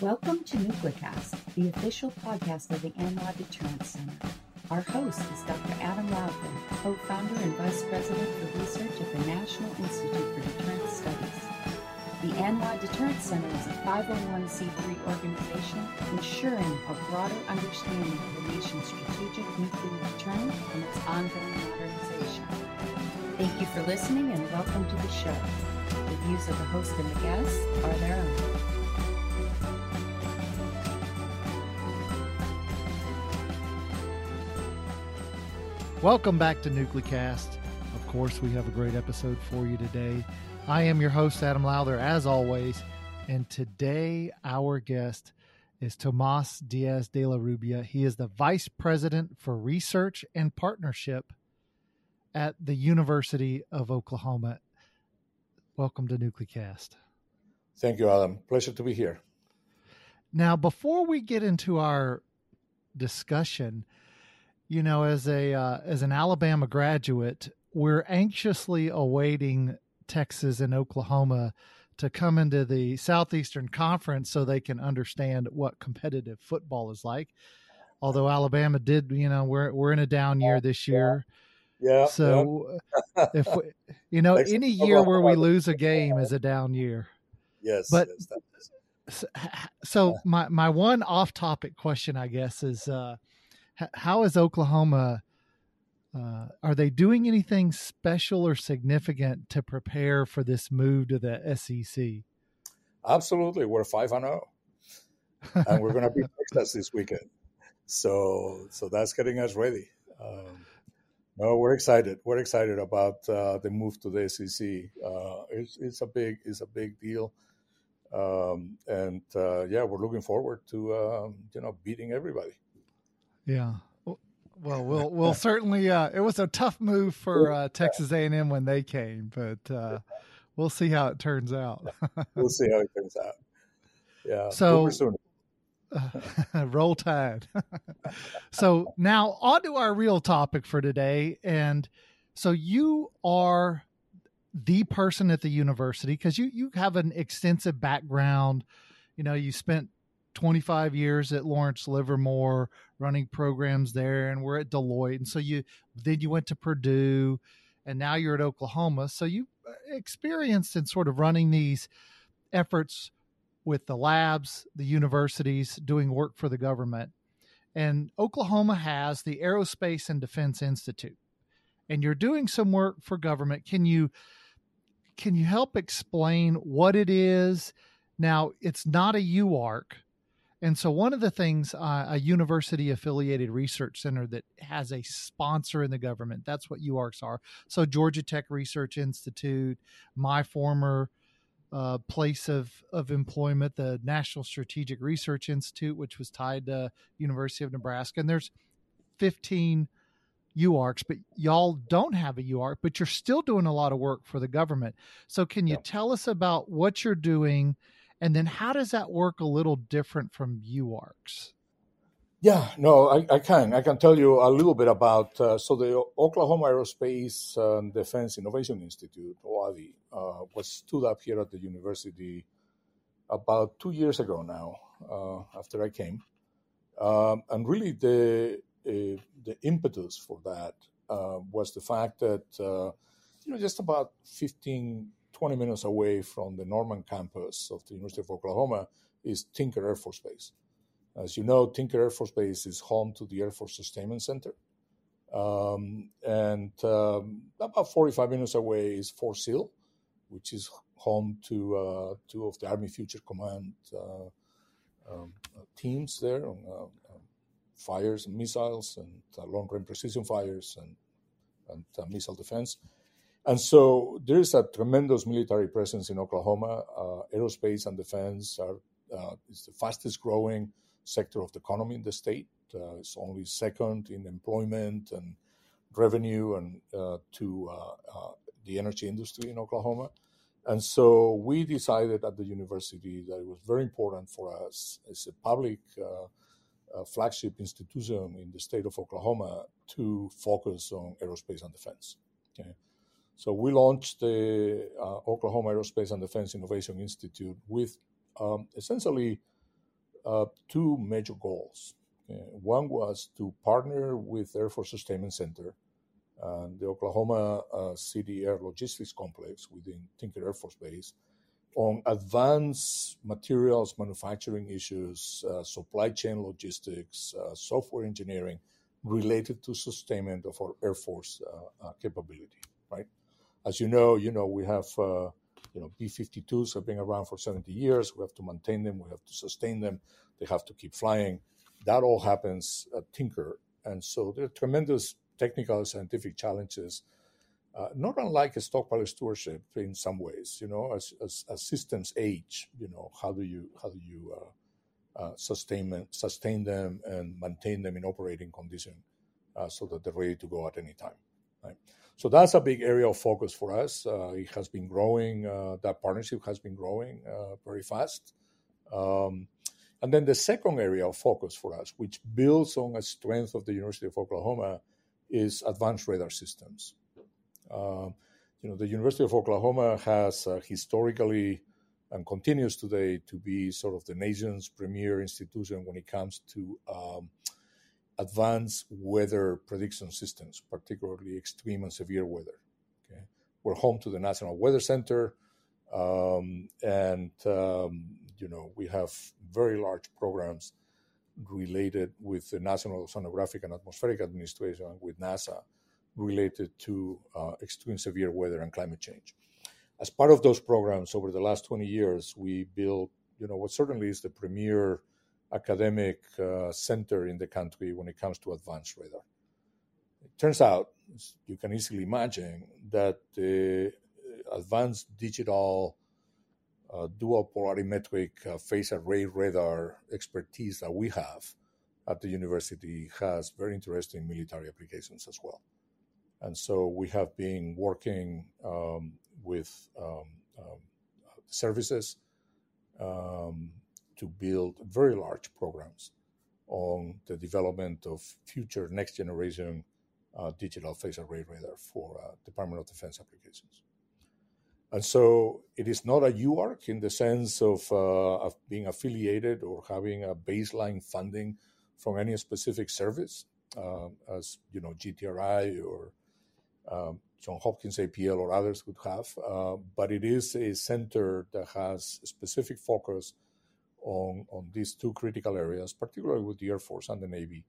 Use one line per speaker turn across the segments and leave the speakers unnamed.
Welcome to Nuclecast, the official podcast of the ANWA Deterrence Center. Our host is Dr. Adam Lowther, co-founder and vice president for research at the National Institute for Deterrence Studies. The ANWA Deterrence Center is a 501c3 organization ensuring a broader understanding of the nation's strategic nuclear deterrence and its ongoing modernization. Thank you for listening and welcome to the show. The views of the host and the guests are their own.
Welcome back to Nuclecast. Of course, we have a great episode for you today. I am your host, Adam Lowther, as always. And today, our guest is Tomas Diaz de la Rubia. He is the Vice President for Research and Partnership at the University of Oklahoma. Welcome to Nuclecast.
Thank you, Adam. Pleasure to be here.
Now, before we get into our discussion, you know, as a uh, as an Alabama graduate, we're anxiously awaiting Texas and Oklahoma to come into the Southeastern Conference so they can understand what competitive football is like. Although Alabama did, you know, we're we're in a down year this year.
Yeah.
So yeah. if we, you know, any year where we lose a game is a down year.
Yes.
But
yes,
so my my one off topic question, I guess, is uh, how is Oklahoma? Uh, are they doing anything special or significant to prepare for this move to the SEC?
Absolutely, we're five and zero, oh. and we're going to be Texas this weekend. So, so that's getting us ready. Um, no, we're excited. We're excited about uh, the move to the SEC. Uh, it's, it's a big, it's a big deal, um, and uh, yeah, we're looking forward to um, you know beating everybody.
Yeah. Well, we'll we'll certainly. Uh, it was a tough move for uh, Texas A and M when they came, but uh, we'll see how it turns out.
we'll see how it turns out. Yeah.
So. roll tide. so now on to our real topic for today. And so you are the person at the university because you you have an extensive background. You know, you spent 25 years at Lawrence Livermore running programs there and we're at Deloitte. And so you then you went to Purdue and now you're at Oklahoma. So you uh, experienced in sort of running these efforts with the labs the universities doing work for the government. And Oklahoma has the Aerospace and Defense Institute and you're doing some work for government. Can you can you help explain what it is? Now it's not a UARC and so, one of the things, uh, a university affiliated research center that has a sponsor in the government, that's what UARCs are. So, Georgia Tech Research Institute, my former uh, place of, of employment, the National Strategic Research Institute, which was tied to University of Nebraska. And there's 15 UARCs, but y'all don't have a UARC, but you're still doing a lot of work for the government. So, can you yeah. tell us about what you're doing? And then how does that work a little different from UARCs?
Yeah, no, I, I, can. I can tell you a little bit about. Uh, so, the Oklahoma Aerospace and Defense Innovation Institute, OADI, uh, was stood up here at the university about two years ago now, uh, after I came. Um, and really, the uh, the impetus for that uh, was the fact that uh, you know just about 15 20 minutes away from the Norman campus of the University of Oklahoma is Tinker Air Force Base. As you know, Tinker Air Force Base is home to the Air Force Sustainment Center. Um, and um, about 45 minutes away is Fort Sill, which is home to uh, two of the Army Future Command uh, um, teams there on uh, um, fires and missiles and uh, long range precision fires and, and uh, missile defense. And so there is a tremendous military presence in Oklahoma. Uh, aerospace and defense are uh, is the fastest growing sector of the economy in the state. Uh, it's only second in employment and revenue and uh, to uh, uh, the energy industry in Oklahoma. And so we decided at the university that it was very important for us as a public flagship institution in the state of Oklahoma to focus on aerospace and defense. Okay? So we launched the uh, Oklahoma Aerospace and Defense Innovation Institute with um, essentially uh, two major goals. Uh, one was to partner with Air Force Sustainment Center and the Oklahoma uh, City Air Logistics Complex within Tinker Air Force Base on advanced materials manufacturing issues, uh, supply chain logistics, uh, software engineering related to sustainment of our Air Force uh, capability. Right, as you know, you know we have you know B-52s have been around for 70 years. We have to maintain them. We have to sustain them. They have to keep flying. That all happens at Tinker, and so there are tremendous technical scientific challenges uh, not unlike a stockpile stewardship in some ways. You know, as, as, as systems age, you know, how do you how do you uh, uh, sustain sustain them and maintain them in operating condition uh, so that they're ready to go at any time. So that's a big area of focus for us. Uh, it has been growing. Uh, that partnership has been growing very fast. Um, and then the second area of focus for us, which builds on a strength of the University of Oklahoma, is advanced radar systems. Uh, you know, the University of Oklahoma has uh, historically and continues today to be sort of the nation's premier institution when it comes to um, advanced weather prediction systems, particularly extreme and severe weather. Okay? We're home to the National Weather Center, um, and um, you know we have very large programs related with the National Oceanographic and Atmospheric Administration with NASA related to uh, extreme severe weather and climate change. As part of those programs over the last 20 years, we built, you know, what certainly is the premier academic uh, center in the country when it comes to advanced radar. It turns out, you can easily imagine, that the advanced digital uh, dual polarimetric uh, phase array radar expertise that we have at the university has very interesting military applications as well. And so we have been working um, with um, um, services um, to build very large programs on the development of future next generation uh, digital phase array radar for uh, Department of Defense applications. And so it is not a UARC in the sense of, uh, of being affiliated or having a baseline funding from any specific service, uh, as you know, GTRI or um, John Hopkins APL or others would have, uh, but it is a center that has specific focus on on these two critical areas, particularly with the Air Force and the Navy,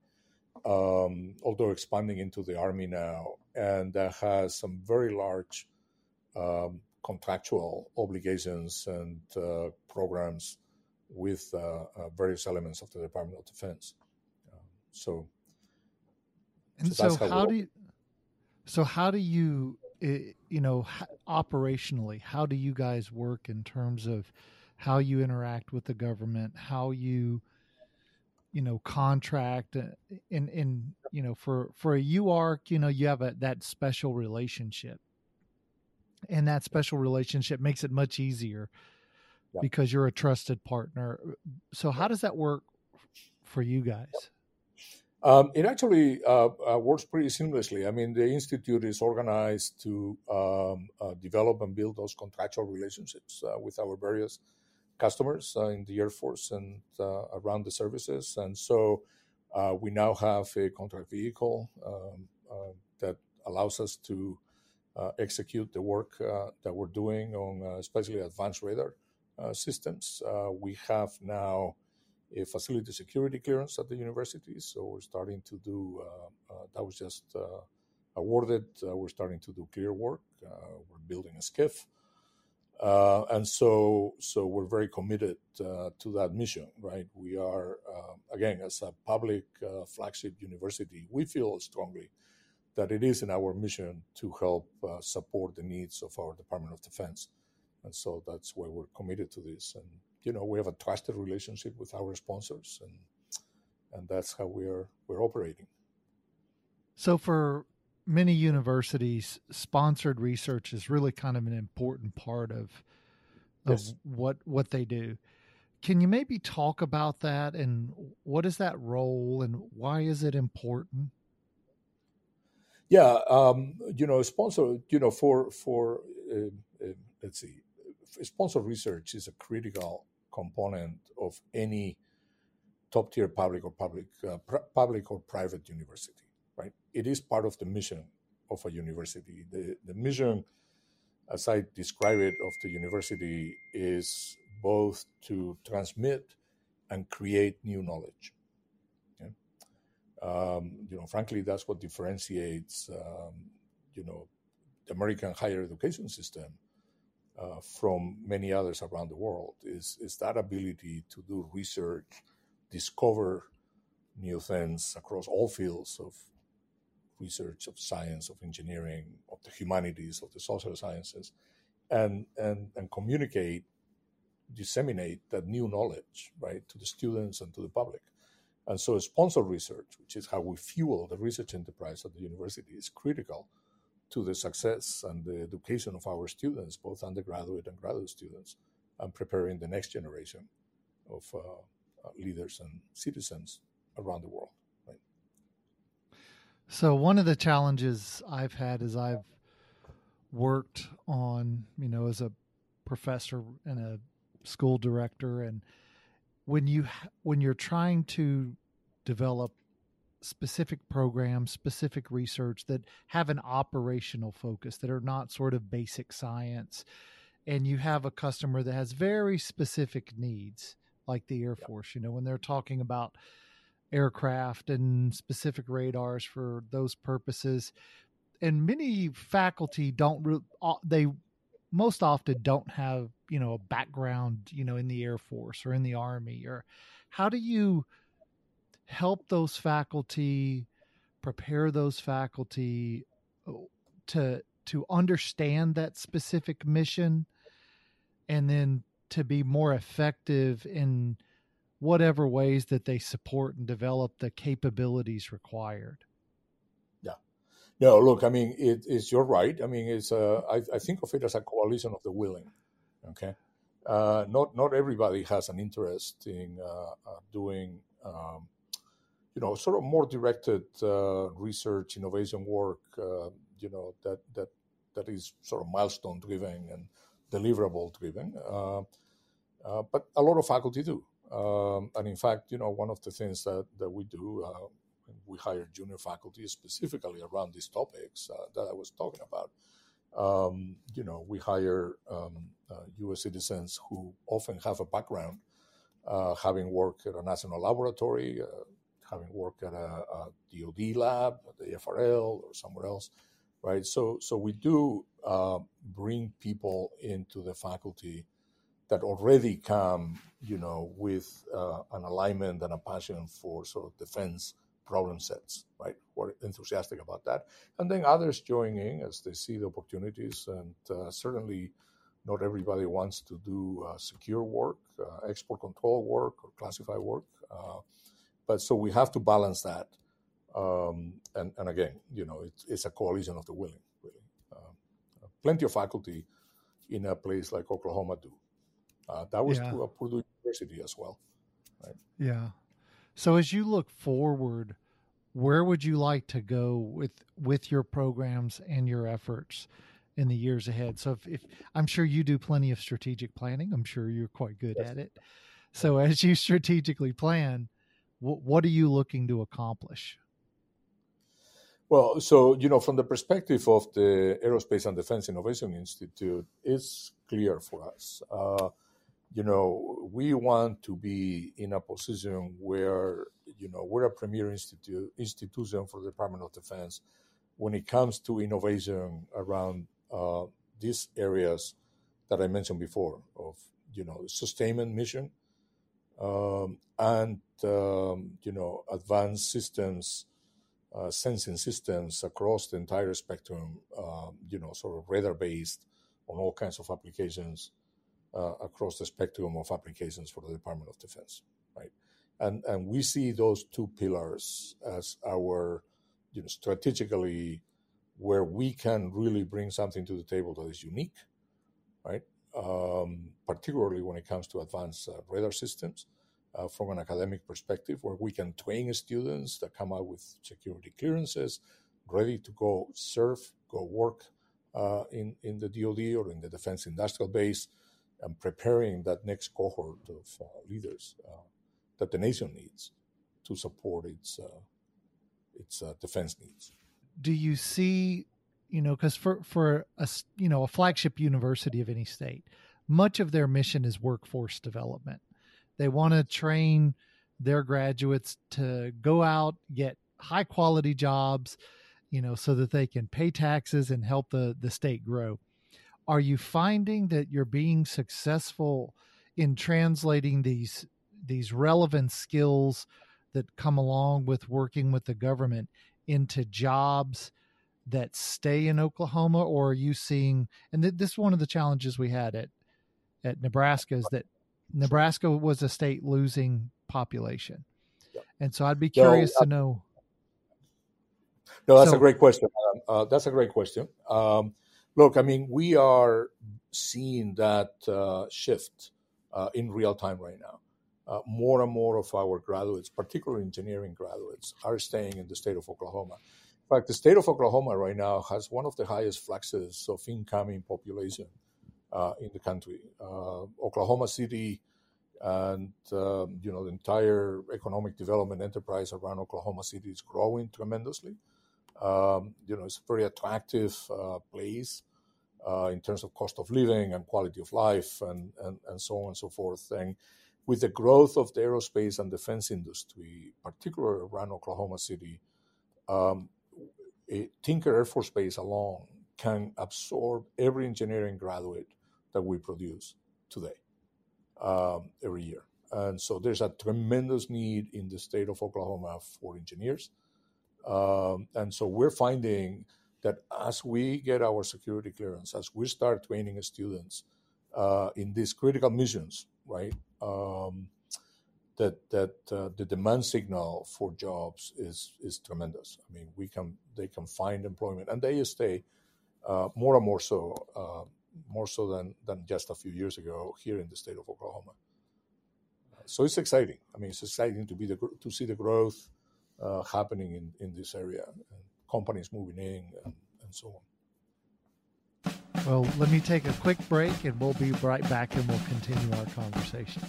um, although expanding into the Army now, and that has some very large um, contractual obligations and uh, programs with uh, uh various elements of the Department of Defense. Um, so,
and so, so how, how do you so how do you, eh, you know, operationally, how do you guys work in terms of how you interact with the government, how you, you know, contract uh, in in you know for for a UARC, you know, you have a that special relationship, and that special relationship makes it much easier yeah. because you're a trusted partner. So how does that work for you guys?
Um, it actually uh, uh, works pretty seamlessly. I mean, the institute is organized to um, uh, develop and build those contractual relationships uh, with our various customers uh, in the Air Force and uh, around the services. And so we now have a contract vehicle um, that allows us to execute the work that we're doing on especially advanced radar systems. we have now a facility security clearance at the university. So we're starting to do uh, uh, that was just uh, awarded. we're starting to do clear work. we're building a SCIF. Uh, and so so we're very committed uh, to that mission right? We are uh, again as a public flagship university we feel strongly that it is in our mission to help support the needs of our department of defense. And so that's why we're committed to this. And you know we have a trusted relationship with our sponsors and and that's how we're we're operating.
So for many universities sponsored research is really kind of an important part of of yes. what what they do can you maybe talk about that and what is that role and why is it important
yeah um, you know sponsor you know for for uh, uh, let's see sponsor research is a critical component of any top tier public or public uh, pr- public or private university. It is part of the mission of a university. The the mission, as I describe it, of the university is both to transmit and create new knowledge. Um, you know, frankly, that's what differentiates um, you know the American higher education system uh, from many others around the world is, is that ability to do research, discover new things across all fields of research, of science, of engineering, of the humanities, of the social sciences, and, and, and communicate, disseminate that new knowledge, right, to the students and to the public. And so sponsored research, which is how we fuel the research enterprise at the university, is critical to the success and the education of our students, both undergraduate and graduate students, and preparing the next generation of uh, leaders and citizens around the world.
So one of the challenges I've had is I've worked on, you know, as a professor and a school director, and when you when you're trying to develop specific programs, specific research that have an operational focus that are not sort of basic science. And you have a customer that has very specific needs, like the Air Force, you know, when they're talking about aircraft and specific radars for those purposes. And many faculty don't, they most often don't have, you know, a background, you know, in the Air Force or in the Army or how do you, help those faculty prepare those faculty oh, to to understand that specific mission and then to be more effective in whatever ways that they support and develop the capabilities required.
Yeah. No look i mean it is you're right. I mean it's uh, I, I think of it as a coalition of the willing okay? Uh, not not everybody has an interest in uh, uh doing um, you know, sort of more directed uh, research, innovation work, uh, you know, that that that is sort of milestone driven and deliverable driven. But a lot of faculty do, um, and in fact, you know, one of the things that that we do, uh, we hire junior faculty specifically around these topics uh, that I was talking about. Um, you know, we hire um, U.S. citizens who often have a background having worked at a national laboratory having worked at a, a DoD lab, the FRL, or somewhere else, right? So, so we do uh, bring people into the faculty that already come, you know, with uh, an alignment and a passion for sort of defense problem sets, right? We're enthusiastic about that, and then others join in as they see the opportunities, and uh, certainly. Not everybody wants to do uh, secure work, uh, export control work, or classified work. Uh, but so we have to balance that. Um, and, and again, you know, it's, it's a coalition of the willing, really. Uh, plenty of faculty in a place like Oklahoma do. Uh, that was yeah. at Purdue University as well. Right?
Yeah. So as you look forward, where would you like to go with with your programs and your efforts in the years ahead? So if, if I'm sure you do plenty of strategic planning, I'm sure you're quite good yes. at it. So as you strategically plan, what are you looking to accomplish?
Well, so you know, from the perspective of the Aerospace and Defense Innovation Institute, it's clear for us. Uh, you know, we want to be in a position where you know we're a premier institute institution for the Department of Defense when it comes to innovation around uh, these areas that I mentioned before of you know sustainment mission, um, and um, you know advanced systems, uh, sensing systems across the entire spectrum. Um, you know, sort of radar based on all kinds of applications uh, across the spectrum of applications for the Department of Defense, right? And and we see those two pillars as our you know strategically where we can really bring something to the table that is unique, right? um, particularly when it comes to advanced uh, radar systems. Uh, from an academic perspective, where we can train students that come out with security clearances, ready to go serve, go work uh, in, in the DoD or in the defense industrial base, and preparing that next cohort of uh, leaders uh, that the nation needs to support its uh, its defense needs.
Do you see, you know, because for for a you know a flagship university of any state, much of their mission is workforce development. They want to train their graduates to go out get high quality jobs, you know, so that they can pay taxes and help the the state grow. Are you finding that you're being successful in translating these these relevant skills that come along with working with the government into jobs that stay in Oklahoma, or are you seeing? And th- this is one of the challenges we had at at Nebraska is that Nebraska was a state losing population, and so I'd be curious so, uh, to know.
No, that's so, a great question. Uh, that's a great question. Um, look, I mean, we are seeing that uh, shift uh, in real time right now uh, more and more of our graduates, particularly engineering graduates, are staying in the state of Oklahoma. In fact, the state of Oklahoma right now has one of the highest fluxes of incoming population uh, in the country. Uh, Oklahoma City and um, you know the entire economic development enterprise around Oklahoma City is growing tremendously. Um, you know, it's a very attractive uh, place uh, in terms of cost of living and quality of life and, and, and so on and so forth. And with the growth of the aerospace and defense industry, particularly around Oklahoma City, um, Tinker Air Force Base alone can absorb every engineering graduate that we produce today, um, every year. And so there's a tremendous need in the state of Oklahoma for engineers. Um, and so we're finding that as we get our security clearance, as we start training students uh, in these critical missions, right? Um, that that uh, the demand signal for jobs is is tremendous. I mean, we can they can find employment and they stay uh, more and more so, uh, more so than than just a few years ago here in the state of Oklahoma. So it's exciting. I mean, it's exciting to be the to see the growth uh, happening in in this area, and companies moving in and, and so on.
Well, let me take a quick break and we'll be right back and we'll continue our conversation.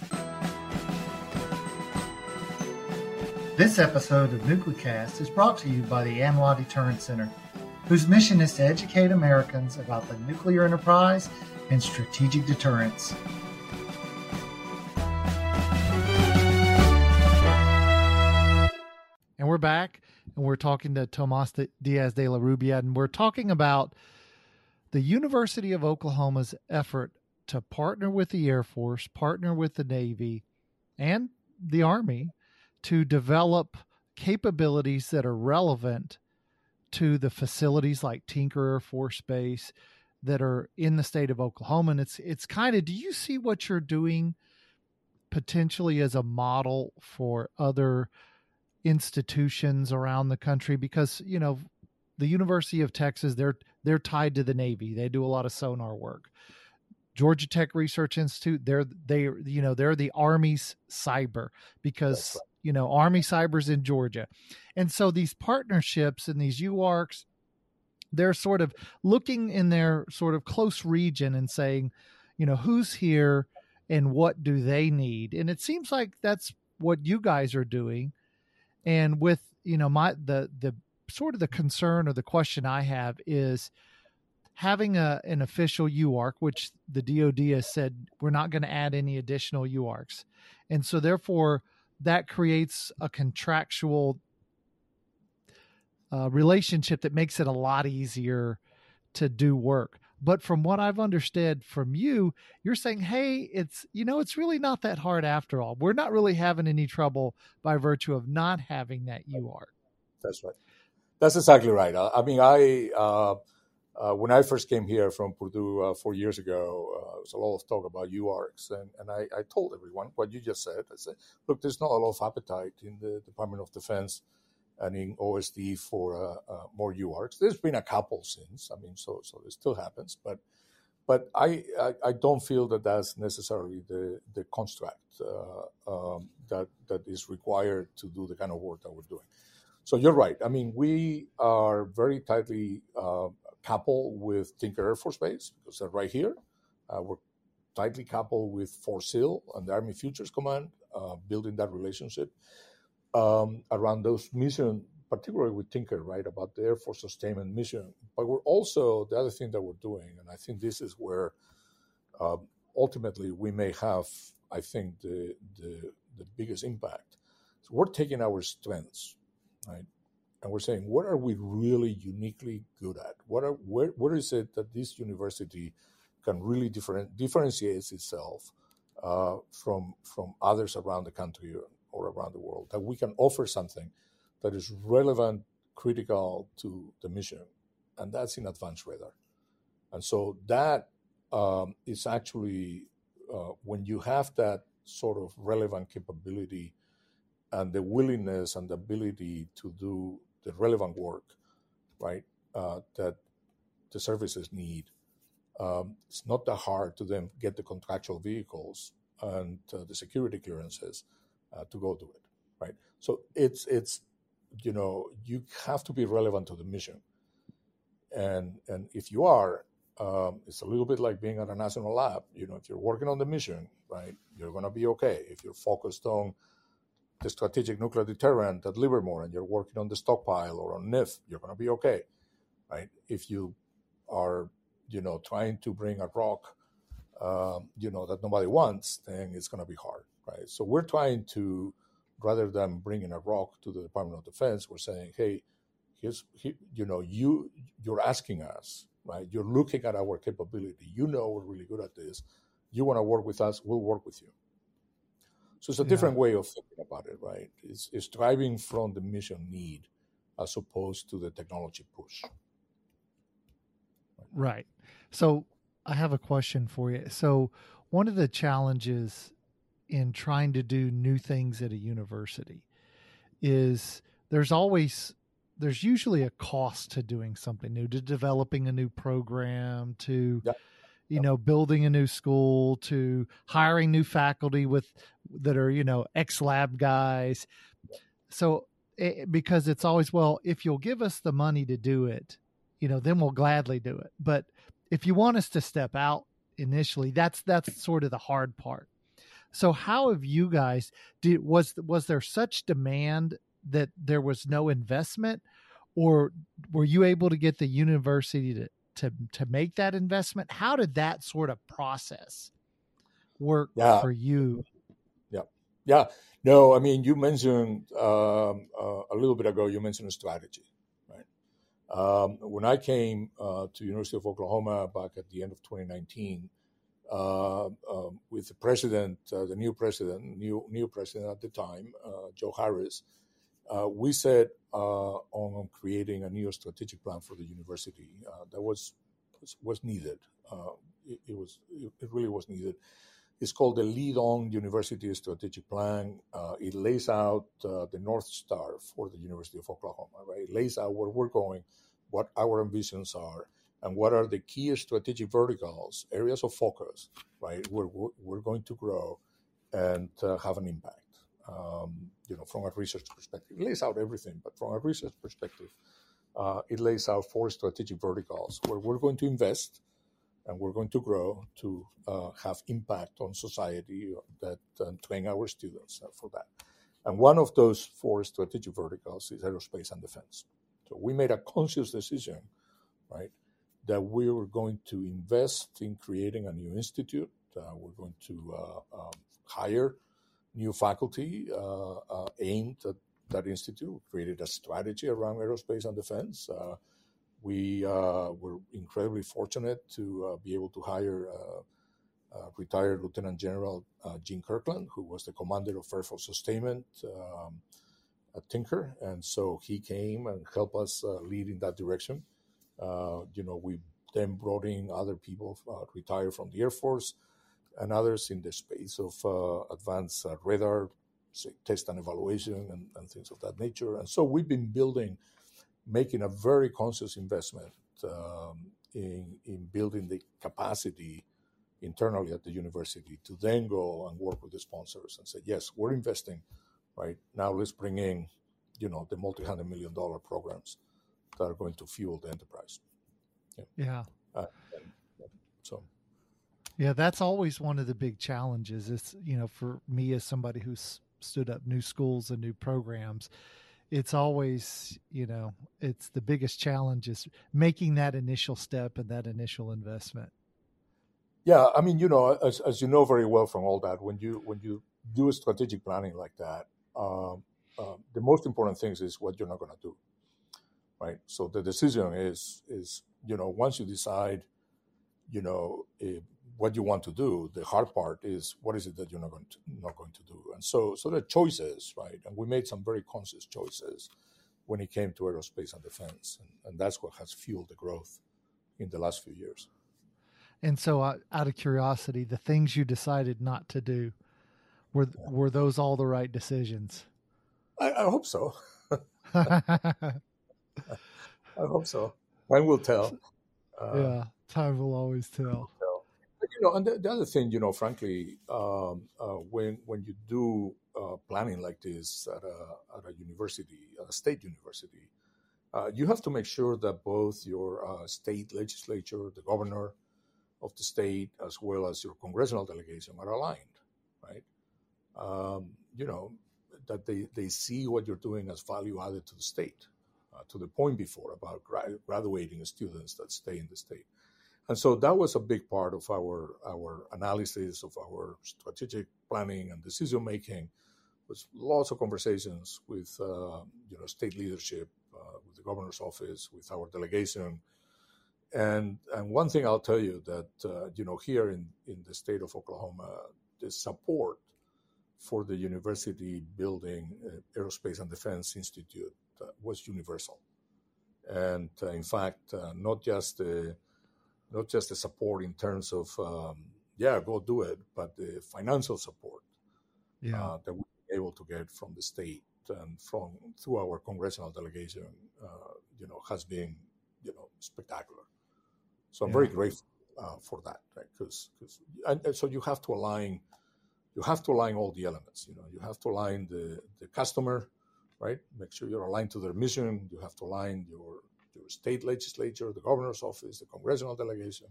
This episode of Nuclecast is brought to you by the ANWA Deterrence Center, whose mission is to educate Americans about the nuclear enterprise and strategic deterrence. Back and we're talking to Tomas Diaz de la Rubia, and we're talking about the University of Oklahoma's effort to partner with the Air Force, partner with the Navy, and the Army to develop capabilities that are relevant to the facilities like Tinker Air Force Base that are in the state of Oklahoma. And it's it's kind of do you see what you're doing potentially as a model for other institutions around the country? Because, you know, the University of Texas, they're they're tied to the Navy. They do a lot of sonar work. Georgia Tech Research Institute, they're they you know they're the Army's cyber because right. you know Army cyber's in Georgia, and so these partnerships and these UARCs, they're sort of looking in their sort of close region and saying, you know, who's here and what do they need, and it seems like that's what you guys are doing, and with you know my the the sort of the concern or the question I have is having a an official UARC, which the DoD has said we're not going to add any additional UARCs, and so therefore that creates a contractual uh, relationship that makes it a lot easier to do work. But from what I've understood from you, you're saying, hey, it's you know, it's really not that hard after all. We're not really having any trouble by virtue of not having that UARC.
That's right. That's exactly right. I, I mean, I uh, uh, when I first came here from Purdue uh, four years ago, uh, there was a lot of talk about UARCs, and, and I, I, told everyone what you just said. I said, look, there's not a lot of appetite in the Department of Defense in OSD for uh, uh, more UARCs. There's been a couple since. I mean, so so it still happens, but but I, don't feel that that's necessarily the the construct um, that that is required to do the kind of work that we're doing. So you're right. I mean, we are very tightly uh, coupled with Tinker Air Force Base because they're right here. Uh, we're tightly coupled with Fort Sill and the Army Futures Command uh, building that relationship um, around those mission, particularly with Tinker, right, about the Air Force sustainment mission. But we're also the other thing that we're doing, and I think this is where um, ultimately we may have, I think, the the, the biggest impact. So we're taking our strengths, right, and we're saying what are we really uniquely good at? What are where where is it that this university can really different, differentiate itself uh, from from others around the country or around the world? That we can offer something that is relevant, critical to the mission, and that's in advanced radar. And so that um, is actually uh, when you have that sort of relevant capability and the willingness and the ability to do the relevant work, right, uh, that the services need. Um, it's not that hard to then get the contractual vehicles and uh, the security clearances uh, to go do it, right? So it's it's you know you have to be relevant to the mission, and and if you are, um, it's a little bit like being at a national lab. You know, if you're working on the mission, right, you're to be okay. If you're focused on the strategic nuclear deterrent at Livermore and you're working on the stockpile or on NIF, you're to be okay, right? If you are, you know, trying to bring a rock, um, you know, that nobody wants, then it's going to be hard, right? So we're trying to, rather than bringing a rock to the Department of Defense, we're saying, hey, here's, he, you know, you you're asking us, right? You're looking at our capability. You know we're really good at this. You want to work with us, we'll work with you so it's a different yeah. way of thinking about it, right? It's, it's driving from the mission need as opposed to the technology push.
Right. So I have a question for you. So one of the challenges in trying to do new things at a university is there's always there's usually a cost to doing something new to developing a new program to yep. you know building a new school to hiring new faculty with that are you know ex lab guys. So it, eh, because it's always well if you'll give us the money to do it you know then we'll gladly do it. But if you want us to step out initially that's that's sort of the hard part so how have you guys did was was there such demand that there was no investment? Or were you able to get the university to to to make that investment? How did that sort of process work yeah. for you?
Yeah. Yeah. No i mean you mentioned um, uh, a little bit ago you mentioned a strategy right? Um, when i came uh, to university of oklahoma back at the end of 2019 uh, um, with the president, uh, the new president, new new president at the time, uh, Joe Harroz, uh, we uh, on creating a new strategic plan for the university uh, that was was needed. Uh, it, it, was it really was needed. It's called the Lead On University Strategic Plan. Uh, it lays out uh, the North Star for the University of Oklahoma. Right, it lays out where we're going, what our ambitions are, and what are the key strategic verticals, areas of focus. Right, where we're going to grow and have an impact um, you know, from a research perspective. It lays out everything, but from a research perspective, uh, it lays out four strategic verticals where we're going to invest and we're going to grow to uh, have impact on society that and train our students uh, for that. And one of those four strategic verticals is aerospace and defense. So we made a conscious decision, right, that we were going to invest in creating a new institute. Uh, we're going to uh, um, hire new faculty uh, uh, aimed at that institute. We created a strategy around aerospace and defense. Uh, we were incredibly fortunate to be able to hire retired Lieutenant General Gene Kirkland, who was the commander of Air Force Sustainment um, at Tinker, and so he came and helped us uh, lead in that direction. You know, we then brought in other people retired from the Air Force, and others in the space of uh, advanced uh, radar test and evaluation and, and, things of that nature. And so we've been building, making a very conscious investment um, in, in building the capacity internally at the university to then go and work with the sponsors and say, yes, we're investing, right? Now let's bring in, you know, the multi-hundred million dollar programs that are going to fuel the enterprise.
Yeah. yeah. Uh,
so
Yeah, that's always one of the big challenges. It's you know, for me as somebody who's stood up new schools and new programs, it's always you know, it's the biggest challenge is making that initial step and that initial investment.
Yeah, I mean, you know, as, as you know very well from all that, when you when you do a strategic planning like that, um, uh, the most important things is what you're not going to do, right? So the decision is is you know once you decide, you know, uh, what you want to do, the hard part is what is it that you're not going to not going to do, and so so the choices, right? And we made some very conscious choices when it came to aerospace and defense, and, and that's what has fueled the growth in the last few years.
And so, uh, out of curiosity, the things you decided not to do were were those all the right decisions?
I, I hope so. I hope so. Time will tell.
Uh, yeah, time will always tell.
But, you know, and the, the, other thing, you know, frankly, um, uh, when when you do uh, planning like this at a at a university, at a state university, uh, you have to make sure that both your uh, state legislature, the governor, of the state as well as your congressional delegation are aligned, right? Um, you know, that they, they see what you're doing as value added to the state, uh, to the point before about gra- graduating students that stay in the state. And so that was a big part of our, our analysis of our strategic planning and decision making was lots of conversations with uh, you know state leadership, uh, with the governor's office, with our delegation, and and one thing I'll tell you that uh, you know here in in the state of Oklahoma, the support for the university building uh, Aerospace and Defense Institute was universal, and uh, in fact, uh, not just the not just the support in terms of um, yeah, go do it, but the financial support
yeah. Uh,
that we were able to get from the state and from through our congressional delegation, uh, you know, has been you know spectacular. So I'm yeah. very grateful uh, for that, right? Because and, and, so you have to align, you have to align all the elements. You know, you have to align the the customer, right? Make sure you're aligned to their mission. You have to align your your state legislature, the governor's office, the congressional delegation,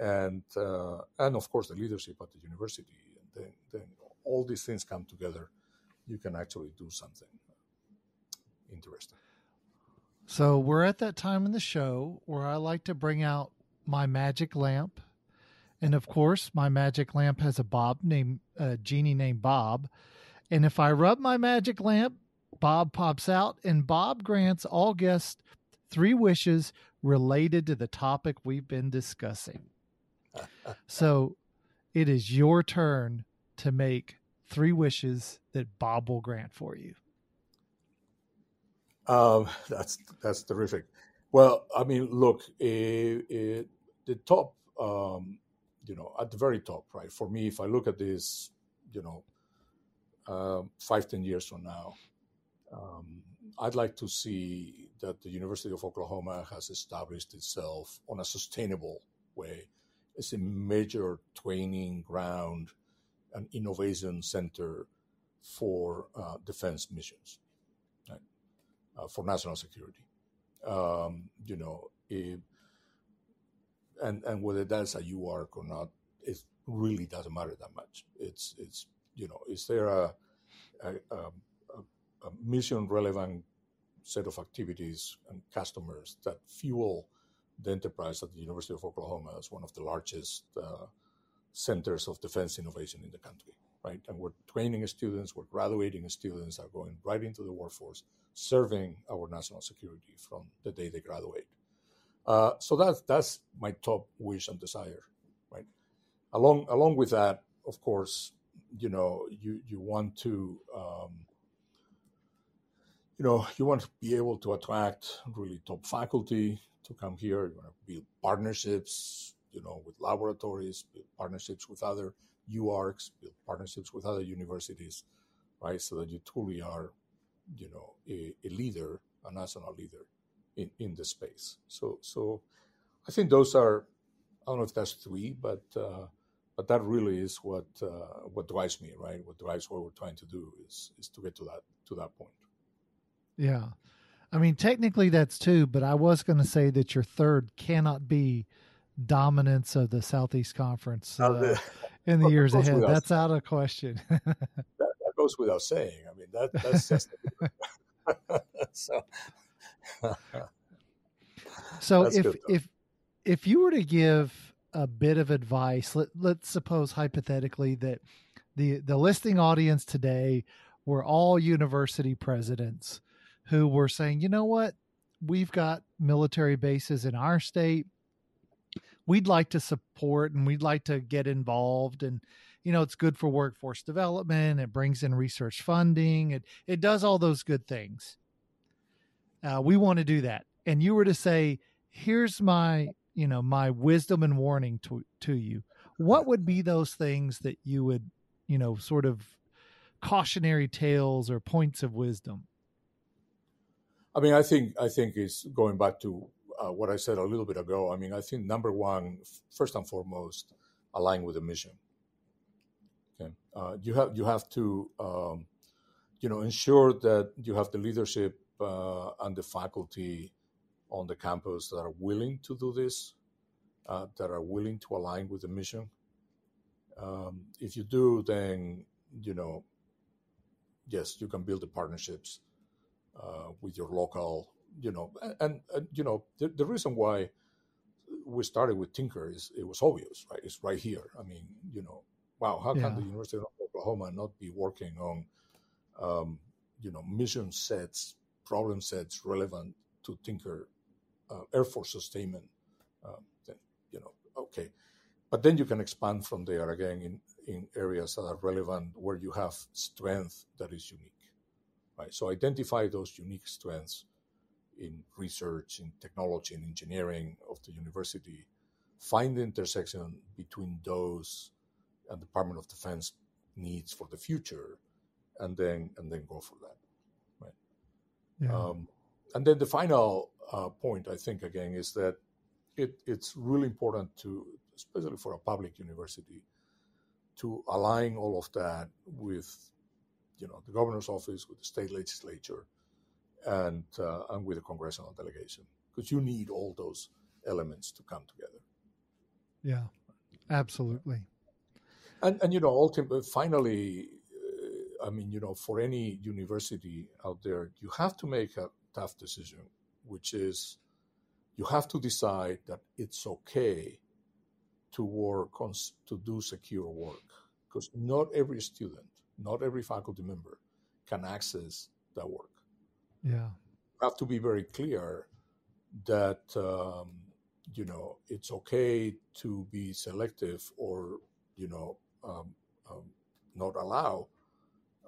and uh, and of course the leadership at the university. And then then all these things come together. You can actually do something interesting.
So we're at that time in the show where I like to bring out my magic lamp. And of course, my magic lamp has a Bob named a genie named Bob. And if I rub my magic lamp, Bob pops out and Bob grants all guests three wishes related to the topic we've been discussing. so it is your turn to make three wishes that Bob will grant for you.
Um, that's that's terrific. Well, I mean, look, it, it, the top, um, you know, at the very top, right? For me, if I look at this, you know, uh, five ten years from now, um, I'd like to see that the University of Oklahoma has established itself on a sustainable way as a major training ground and innovation center for uh, defense missions uh, for national security. Um, you know, if, and and whether that's a UARC or not, it really doesn't matter that much. It's it's you know, is there a a, a, a mission relevant set of activities and customers that fuel the enterprise at the University of Oklahoma as one of the largest uh, centers of defense innovation in the country, right? And we're training students, we're graduating students, are going right into the workforce serving our national security from the day they graduate. Uh, so that's that's my top wish and desire, right? Along along with that, of course, you know, you you want to, um, you know, you want to be able to attract really top faculty to come here. You want to build partnerships, you know, with laboratories, build partnerships with other UARCs, build partnerships with other universities, right? So that you truly are you know, a, a leader, a national leader in, in the space. So, so I think those are, I don't know if that's three, but, uh, but that really is what, uh, what drives me, right? What drives what we're trying to do is, is to get to that, to that point.
Yeah. I mean, technically that's two, but I was going to say that your third cannot be dominance of the Southeast Conference uh, in the years ahead. That's out of question.
that, that, goes without saying. I mean, that that's just so.
so that's if if if you were to give a bit of advice, let let's suppose hypothetically that the the listing audience today were all university presidents who were saying, you know what, we've got military bases in our state. We'd like to support and we'd like to get involved. And you know it's good for workforce development. It brings in research funding. It it does all those good things. Uh, we want to do that. And you were to say here's my you know my wisdom and warning to to you. What would be those things that you would you know sort of cautionary tales or points of wisdom
i mean i think i think it's going back to uh, what I said a little bit ago. I mean, I think number one, first and foremost, align with the mission. Okay, uh, you have you have to um, you know ensure that you have the leadership uh, and the faculty on the campus that are willing to do this, uh, that are willing to align with the mission. Um, if you do, then you know, yes, you can build the partnerships uh, with your local you know, and, and you know, the, the, reason why we started with Tinker is it was obvious, right? It's right here. I mean, you know, wow, how yeah. can the University of Oklahoma not be working on, um, you know, mission sets, problem sets relevant to Tinker uh, Air Force sustainment? Um, then, you know, okay. But then you can expand from there again in, in areas that are relevant where you have strength that is unique, right? So identify those unique strengths in research, in technology, and engineering of the university, find the intersection between those and Department of Defense needs for the future, and then and then go for that, right? Yeah. Um, and then the final uh, point, I think, again, is that it, it's really important to, especially for a public university, to align all of that with, you know, the governor's office, with the state legislature, and uh, and with the congressional delegation because you need all those elements to come together.
Yeah, absolutely.
And and you know ultimately, finally, uh, I mean you know for any university out there, you have to make a tough decision, which is you have to decide that it's okay to work on to do secure work because not every student, not every faculty member can access that work.
Yeah.
Have to be very clear that um, you know it's okay to be selective or you know um, um, not allow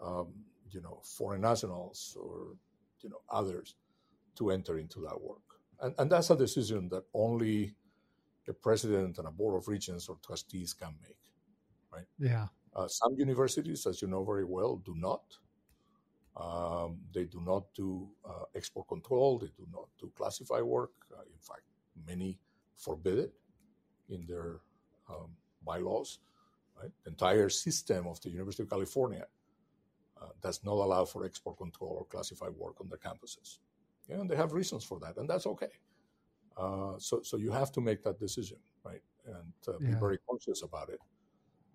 um, you know foreign nationals or you know others to enter into that work and, and that's a decision that only the president and a board of regents or trustees can make right
yeah
uh, some universities as you know very well do not um, they do not do uh, export control. They do not do classified work. Uh, in fact, many forbid it in their um, bylaws. Right? The entire system of the University of California uh, does not allow for export control or classified work on their campuses. Yeah, and they have reasons for that, and that's okay. Uh, so, so you have to make that decision, right, and uh, be yeah. very conscious about it.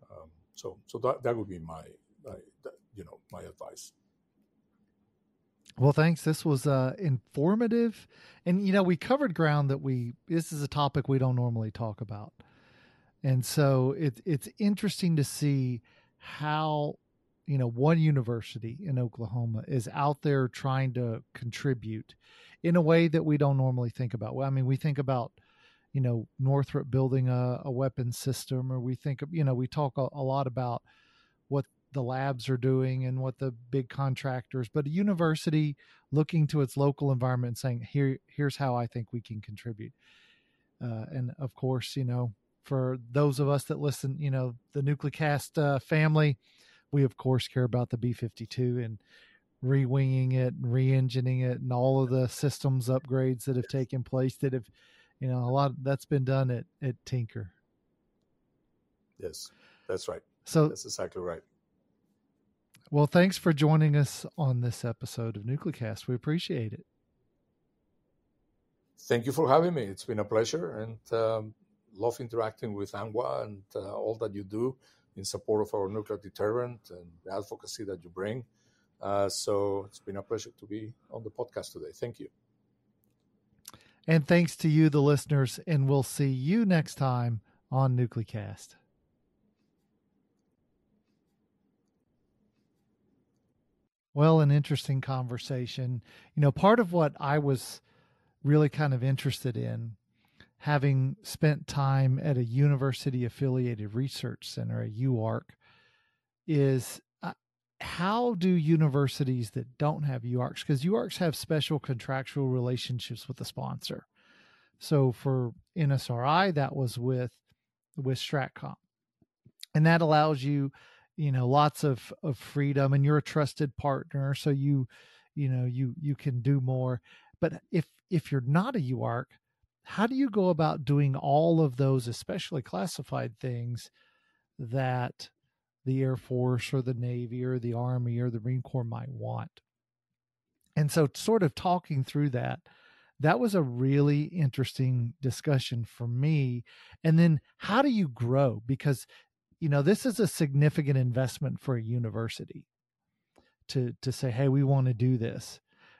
Um, so, so that that would be my, my you know, my advice.
Well, thanks. This was uh, informative, and you know we covered ground that we. This is a topic we don't normally talk about, and so it's it's interesting to see how you know one university in Oklahoma is out there trying to contribute in a way that we don't normally think about. Well, I mean, we think about you know Northrop building a, a weapons system, or we think of you know we talk a, a lot about what the labs are doing and what the big contractors, but a university looking to its local environment and saying, "Here, here's how I think we can contribute." Uh, and of course, you know, for those of us that listen, you know, the Nuclecast uh, family, we of course care about the B fifty two and re-winging it and re-engineing it and all of the systems upgrades that have taken place that have, you know, a lot that's been done at at Tinker.
Yes, that's right.
So
that's exactly right.
Well, thanks for joining us on this episode of Nuclecast. We appreciate it.
Thank you for having me. It's been a pleasure, and um, love interacting with ANWA and uh, all that you do in support of our nuclear deterrent and the advocacy that you bring. Uh, so it's been a pleasure to be on the podcast today. Thank you.
And thanks to you, the listeners, and we'll see you next time on Nuclecast. Well, an interesting conversation. You know, part of what I was really kind of interested in, having spent time at a university affiliated research center, a UARC, is how do universities that don't have UARCs, because UARCs have special contractual relationships with the sponsor. So for NSRI, that was with with Stratcom, and that allows you you know lots of of freedom and you're a trusted partner so you you know you you can do more but if if you're not a UARC how do you go about doing all of those especially classified things that the air force or the navy or the army or the marine corps might want. And so sort of talking through that that was a really interesting discussion for me. And then how do you grow? Because you know this is a significant investment for a university to to say hey we want to do this.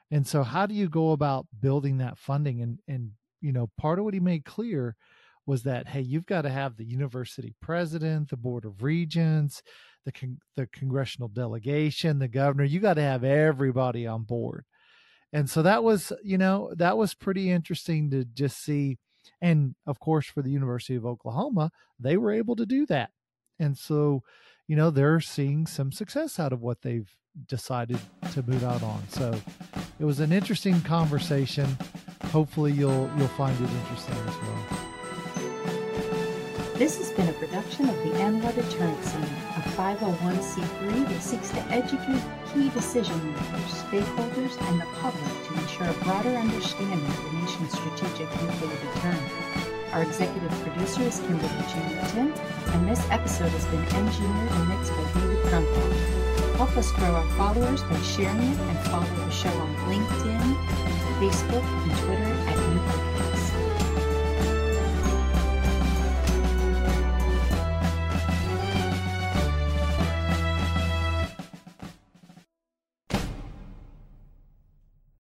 And so how do you go about building that funding? And and you know part of what he made clear was that hey you've got to have the university president the board of regents the con- the congressional delegation the governor you got to have everybody on board. And so that was you know that was pretty interesting to just see and of course for the university of oklahoma they were able to do that. And so you know they're seeing some success out of what they've decided to move out on. So it was an interesting conversation. Hopefully you'll you'll find it interesting as well
this has been a production of the ANWA Deterrent Center, a 501c3 that seeks to educate key decision makers, stakeholders, and the public to ensure a broader understanding of the nation's strategic nuclear deterrent. Our executive producer is Kimberly Chamberlain, and this episode has been engineered and mixed by David Crumpler. Help us grow our followers by sharing it and follow the show on LinkedIn, Facebook, and Twitter